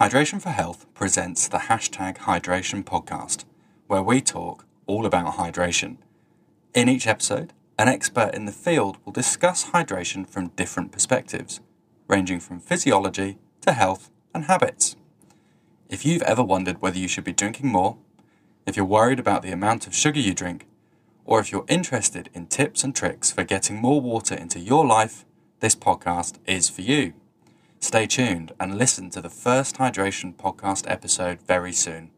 Hydration for Health presents the hashtag Hydration podcast, where we talk all about hydration. In each episode, an expert in the field will discuss hydration from different perspectives, ranging from physiology to health and habits. If you've ever wondered whether you should be drinking more, if you're worried about the amount of sugar you drink, or if you're interested in tips and tricks for getting more water into your life, this podcast is for you. Stay tuned and listen to the first hydration podcast episode very soon.